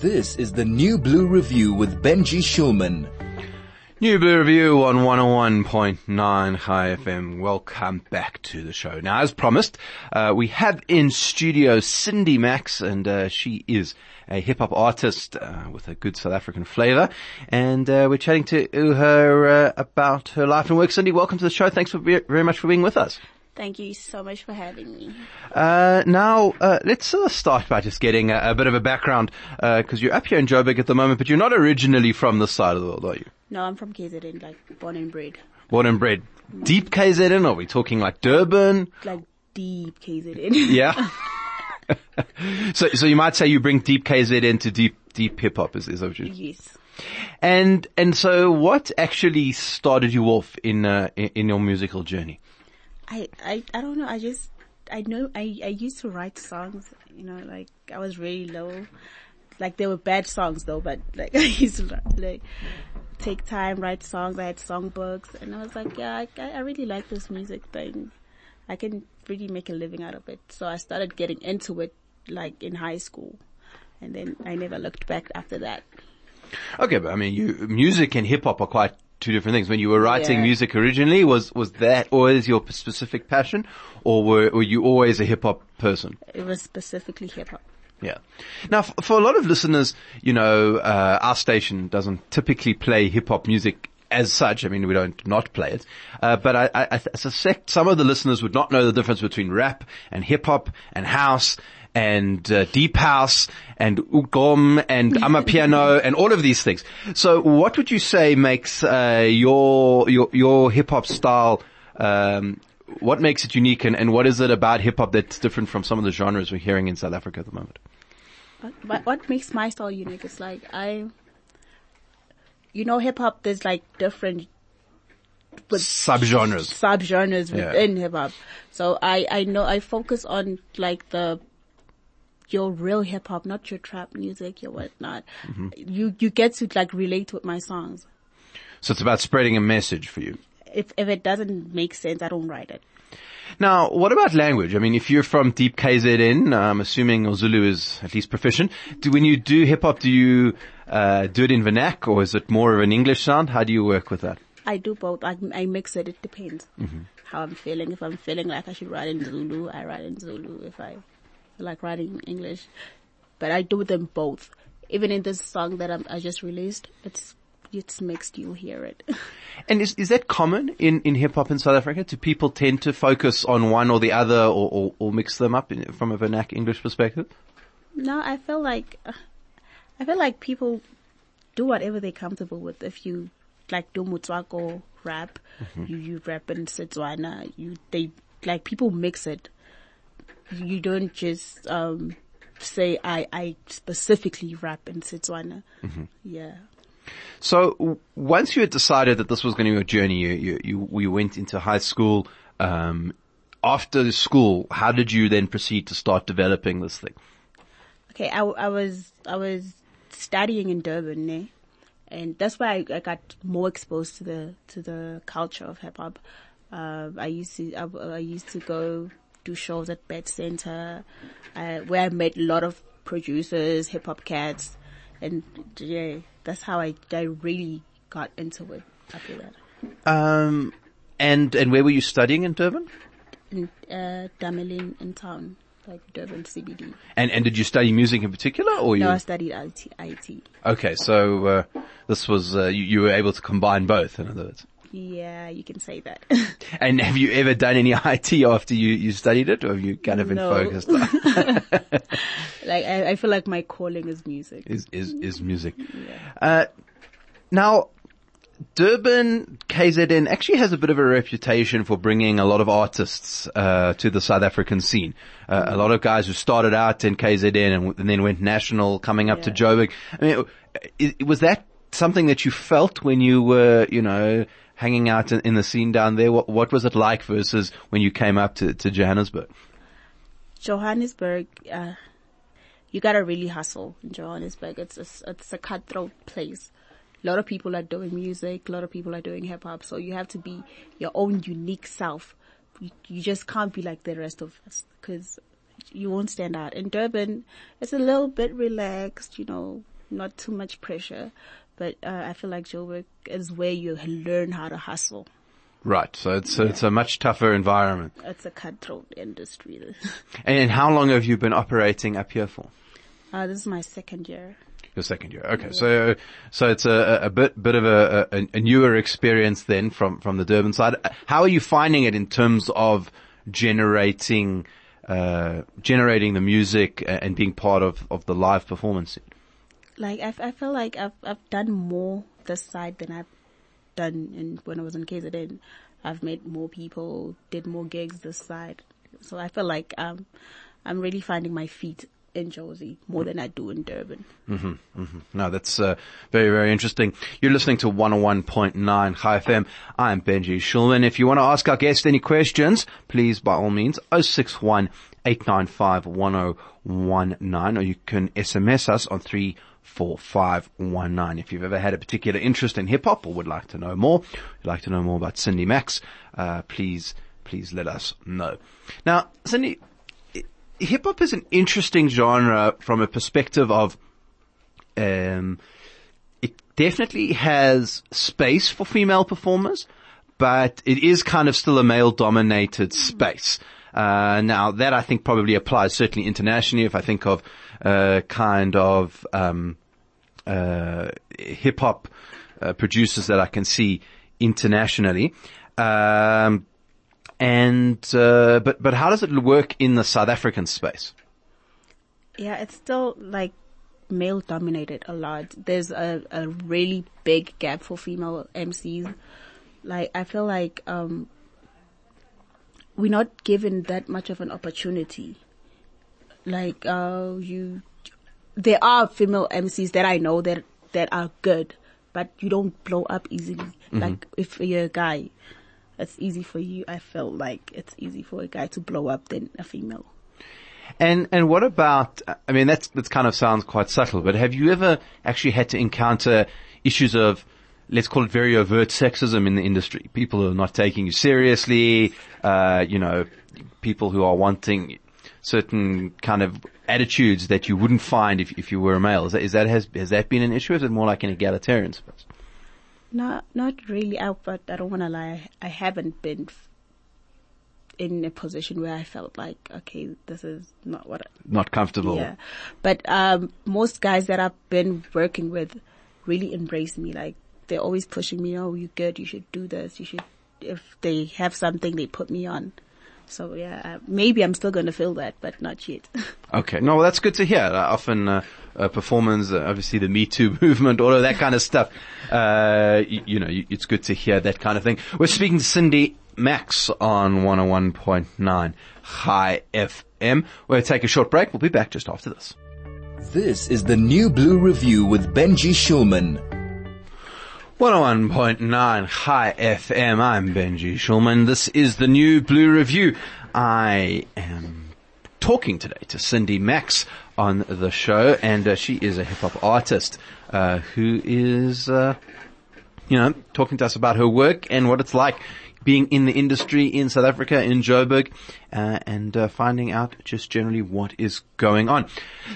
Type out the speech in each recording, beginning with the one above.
This is the New Blue Review with Benji Schulman. New Blue Review on 101.9 Chai FM. Welcome back to the show. Now, as promised, uh, we have in studio Cindy Max, and uh, she is a hip hop artist uh, with a good South African flavor. And uh, we're chatting to her uh, about her life and work. Cindy, welcome to the show. Thanks be- very much for being with us. Thank you so much for having me. Uh, now, uh, let's uh, start by just getting a, a bit of a background, because you're up here in Joburg at the moment, but you're not originally from this side of the world, are you? No, I'm from KZN, like born and bred. Born and bred. Deep KZN? Are we talking like Durban? Like deep KZN. Yeah. so, so you might say you bring deep KZN to deep, deep hip hop is, is that what you yes. And, and so what actually started you off in, uh, in, in your musical journey? I, I, I don't know. I just, I know, I, I used to write songs, you know, like I was really low. Like they were bad songs though, but like I used to like take time, write songs. I had songbooks and I was like, yeah, I, I really like this music thing. I can really make a living out of it. So I started getting into it like in high school and then I never looked back after that. Okay, but I mean, you, music and hip hop are quite two different things. When you were writing Yeah. music originally, was, was that always your specific passion or were, were you always a hip hop person? It was specifically hip hop. Yeah. Now, f- for a lot of listeners, you know, uh, our station doesn't typically play hip hop music as such. I mean, we don't not play it. Uh, but I, I, I suspect some of the listeners would not know the difference between rap and hip hop and house and uh, deep house and ugom and amapiano and all of these things. So what would you say makes, uh, your, your, your hip hop style, um, what makes it unique and, and what is it about hip hop that's different from some of the genres we're hearing in South Africa at the moment? But what makes my style unique is like I, you know, hip hop. There's like different but Subgenres. subgenres Yeah. within hip hop. So I I know I focus on like the your real hip hop, not your trap music, your whatnot. Mm-hmm. You you get to like relate with my songs. So it's about spreading a message for you. If if it doesn't make sense, I don't write it. Now, what about language? I mean, if you're from deep KZN, I'm assuming Zulu is at least proficient. Do, when you do hip hop, do you, uh, do it in vernac or is it more of an English sound? How do you work with that? I do both. I, I mix it. It depends Mm-hmm. how I'm feeling. If I'm feeling like I should write in Zulu, I write in Zulu. If I like writing in English, but I do them both. Even in this song that I'm, I just released, it's it's mixed. You'll hear it. And is, is that common in, in hip hop in South Africa? Do people tend to focus on one or the other or, or, or mix them up in, from a vernac English perspective? no, I feel like I feel like people do whatever they're comfortable with. If you like do motswako rap, mm-hmm. you you rap in Setswana. You they like people mix it. You don't just um say I I specifically rap in Setswana. Yeah. So w- once you had decided that this was going to be a journey, you, you, you, went into high school, um, after school, how did you then proceed to start developing this thing? Okay, I, I was I was studying in Durban, ne? and that's why I, I got more exposed to the to the culture of hip hop. Um, I used to I, I used to go do shows at BAT Centre, uh, where I met a lot of producers, hip hop cats, and yeah, that's how I I really got into it after that. Um, and, and where were you studying in Durban? In uh, Damelin in town, like Durban CBD. And, and did you study music in particular or you? No, I studied IT. IT. Okay, so, uh, this was, uh, you, you were able to combine both, in other words. Yeah, you can say that. And have you ever done any IT after you, you studied it or have you kind of been No. focused? like I, I feel like my calling is music. is, is, is music. Uh, now, Durban KZN actually has a bit of a reputation for bringing a lot of artists uh, to the South African scene. Uh, a lot of guys who started out in KZN and, w- and then went national, coming up to Joburg. I mean, i- i- was that something that you felt when you were, you know, hanging out in, in the scene down there? What, what was it like versus when you came up to, to Johannesburg? Johannesburg, uh, you gotta really hustle in Johannesburg. It's a, it's a cutthroat place. A lot of people are doing music. A lot of people are doing hip hop. So you have to be your own unique self. You, you just can't be like the rest of us because you won't stand out. In Durban, it's a little bit relaxed, you know, not too much pressure. But uh, I feel like Joburg is where you learn how to hustle. Right. So it's it's a much tougher environment. It's a cutthroat industry. And how long have you been operating up here for? uh, this is my second year. Your second year. Okay. So, so it's a, a bit, bit of a, a, a newer experience then from, from the Durban side. How are you finding it in terms of generating, uh, generating the music and being part of, of the live performance? Like I, I feel like I've I've done more this side than I've done in when I was in KZN. I've met more people, did more gigs this side, so I feel like um I'm really finding my feet in Jozi more than I do in Durban. No, that's uh, very, very interesting. You're listening to 101.9 Chai FM. I'm Benji Schulman. If you want to ask our guest any questions, please, by all means, 061 895 1019, or you can SMS us on 34519. If you've ever had a particular interest in hip hop or would like to know more, you'd like to know more about Cindy Max, uh, please, please let us know. Now, Cindy, hip hop is an interesting genre from a perspective of, um, it definitely has space for female performers, but it is kind of still a male dominated space. Uh, now that I think probably applies certainly internationally if I think of, uh, kind of, um, uh, hip hop, uh, producers that I can see internationally. Um, and, uh, but, but how does it work in the South African space? Yeah, it's still like male dominated a lot. There's a, a really big gap for female MCs. Like I feel like um we're not given that much of an opportunity. Like uh you there are female MCs that I know that that are good, but you don't blow up easily. Like if you're a guy, it's easy for you. I felt like it's easy for a guy to blow up than a female. And and what about? I mean, that's that kind of sounds quite subtle, but have you ever actually had to encounter issues of, let's call it very overt sexism in the industry? People who are not taking you seriously, uh, you know, people who are wanting certain kind of attitudes that you wouldn't find if if you were a male. Is that, is that has has that been an issue? Is it more like an egalitarian space? Not, not really out, but I don't want to lie. I haven't been in a position where I felt like, okay, this is not what I, Not comfortable. yeah. But, um, most guys that I've been working with really embrace me. Like, they're always pushing me, oh, you're good, you should do this, you should, if they have something, they put me on. So yeah, uh, maybe I'm still gonna feel that, but not yet. Okay, no, well, that's good to hear. Uh, often, uh, uh, performance, uh, obviously the Me Too movement, all of that kind of stuff. Uh, you, you know, it's good to hear that kind of thing. We're speaking to Cindy Max on 101.9 Chai FM. We'll take a short break. We'll be back just after this. This is the New Blue Review with Benji Schulman. 101.9 Chai FM. I'm Benji Schulman. This is the new Blue Review. I am talking today to Cindy Max on the show, and uh, she is a hip hop artist uh, who is, uh, you know, talking to us about her work and what it's like being in the industry in South Africa, in Joburg, uh, and uh, finding out just generally what is going on.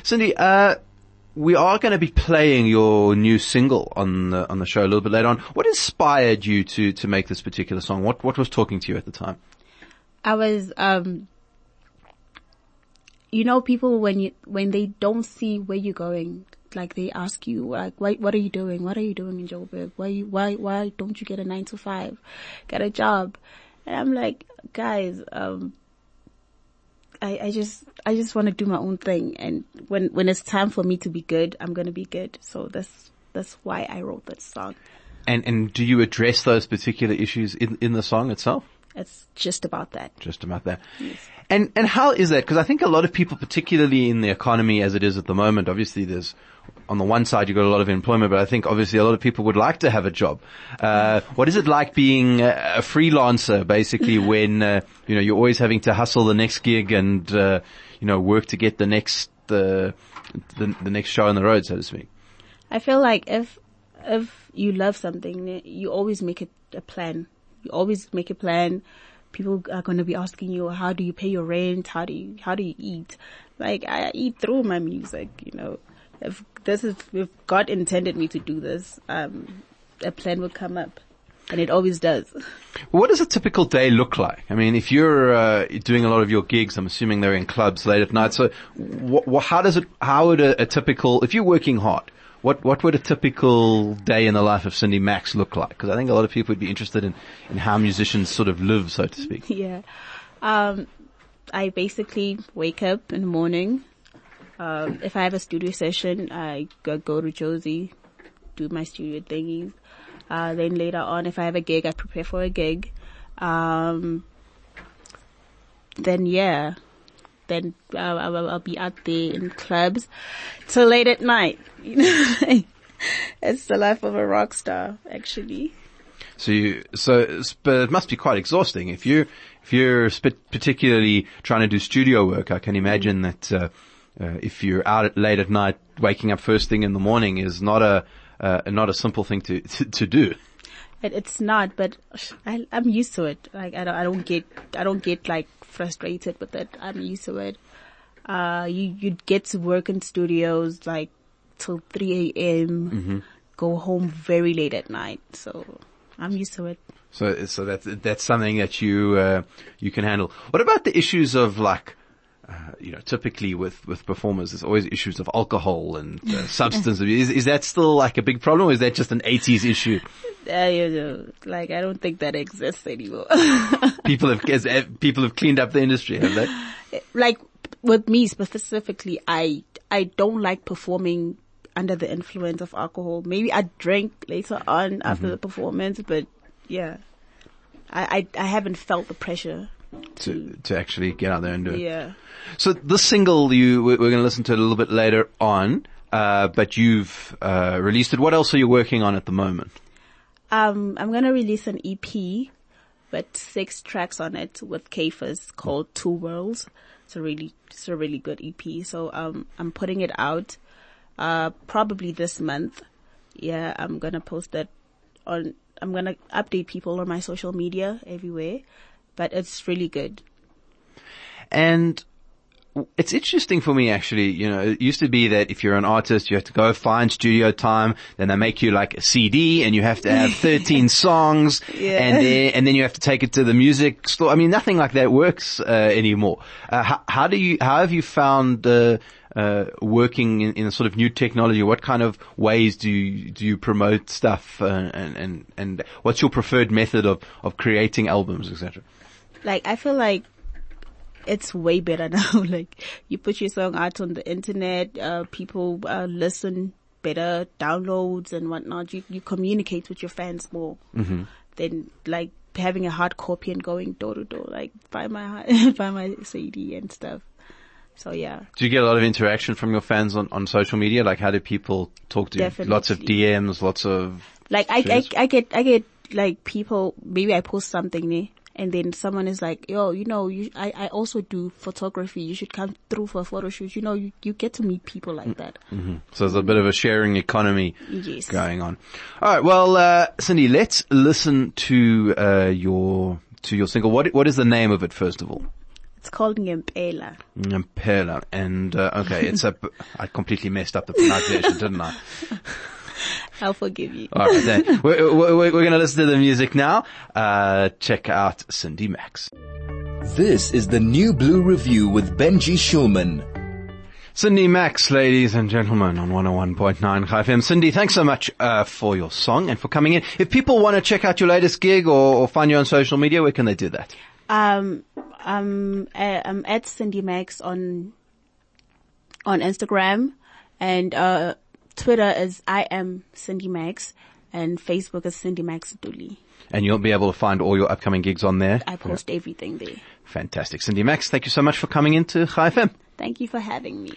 Cindy, uh, we are going to be playing your new single on the on the show a little bit later on. What inspired you to to make this particular song? What what was talking to you at the time? I was, um, you know, people when you, when they don't see where you're going, like they ask you, like, why, what are you doing? What are you doing in Joburg? Why you, why, why don't you get a nine to five? Get a job. And I'm like, guys, um, I, I just, I just want to do my own thing. And when, when it's time for me to be good, I'm going to be good. So that's, that's why I wrote that song. And and do you address those particular issues in in the song itself? It's just about that. Just about that. And and how is that? Because I think a lot of people, particularly in the economy as it is at the moment, obviously there's on the one side you've got a lot of employment, but I think obviously a lot of people would like to have a job. Uh, what is it like being a, freelancer, basically, when uh, you know you're always having to hustle the next gig and uh, you know work to get the next uh, the the next show on the road, so to speak. I feel like if if you love something, you always make it a plan. You always make a plan people are going to be asking you, how do you pay your rent? How do you, how do you eat? Like I eat through my music, you know. If this is, if God intended me to do this, um, a plan will come up. And it always does. What does a typical day look like? I mean, if you're uh, doing a lot of your gigs, I'm assuming they're in clubs late at night. So, wh- wh- how does it? How would a, a typical? If you're working hard, what what would a typical day in the life of Cindy Max look like? Because I think a lot of people would be interested in in how musicians sort of live, so to speak. yeah. Um, I basically wake up in the morning. Um, if I have a studio session, I go, go to Jozi, do my studio thingies. Uh, then later on, if I have a gig, I prepare for a gig. Um, then yeah, then uh, I'll, I'll, be out there in clubs till late at night. You know, it's the life of a rock star, actually. So you, so, but it must be quite exhausting if you, if you're particularly trying to do studio work. I can imagine that, uh, uh, if you're out at late at night, waking up first thing in the morning is not a, uh, not a simple thing to, to, to do. It, it's not, but I, am used to it. Like I don't, I don't get, I don't get like frustrated with it. I'm used to it. Uh, you, you'd get to work in studios like till 3 a.m., mm-hmm. go home very late at night. So I'm used to it. So, so that's, that's something that you, uh, you can handle. What about the issues of like, you know, typically with, with performers, there's always issues of alcohol and uh, substance abuse. Is, is that still like a big problem or is that just an 80s issue? Uh, you know, like I don't think that exists anymore. people have, people have cleaned up the industry, have they? Like with me specifically, I, I don't like performing under the influence of alcohol. Maybe I drink later on after mm-hmm. the performance, but yeah, I, I, I haven't felt the pressure to to actually get out there and do it. Yeah. So this single you we're going to listen to a little bit later on, uh, but you've uh, released it. What else are you working on at the moment? Um, I'm going to release an EP, but six tracks on it with Kafas called Two Worlds. It's a really it's a really good EP. So um, I'm putting it out uh, probably this month. Yeah, I'm gonna post that on. I'm gonna update people on my social media everywhere but it's really good. And it's interesting for me actually, you know, it used to be that if you're an artist, you have to go find studio time, then they make you like a CD and you have to have 13 songs yeah. and then, and then you have to take it to the music store. I mean, nothing like that works, uh, anymore. Uh, how, how, do you, how have you found, uh, uh, working in, in a sort of new technology? What kind of ways do you, do you promote stuff uh, and, and, and what's your preferred method of, of creating albums, etc.? like I feel like it's way better now. like you put your song out on the internet, uh, people uh, listen better, downloads and whatnot. You you communicate with your fans more mm-hmm. than like having a hard copy and going door to door, like buy my buy my CD and stuff. So yeah. Do you get a lot of interaction from your fans on, on social media? Like how do people talk to Definitely. you? Lots of DMs, lots of. Like I, I, I get I get like people. Maybe I post something there and then someone is like, yo, you know, you, I, I also do photography. You should come through for a photo shoot. You know, you, you get to meet people like that. Mm-hmm. So there's a bit of a sharing economy yes. going on. All right. Well, uh, Cindy, let's listen to, uh, your, to your single. What, what is the name of it, first of all? It's called Ngempela. Ngempela. And, uh, okay, it's a, I completely messed up the pronunciation, didn't I? I'll forgive you. All right, then. we're, we're, we're going to listen to the music now. Uh, check out Cindy Max. This is the New Blue Review with Benji Schulman. Cindy Max, ladies and gentlemen, on 101.9 FM. Cindy, thanks so much uh, for your song and for coming in. If people want to check out your latest gig or, or find you on social media, where can they do that? Um, um, uh, I'm at Cindy Max on on Instagram, and uh, Twitter is I am Cindy Max and Facebook is Cindy Max Dooley. And you'll be able to find all your upcoming gigs on there? I post everything there. Fantastic. Cindy Max, thank you so much for coming into Chai FM. Thank you for having me.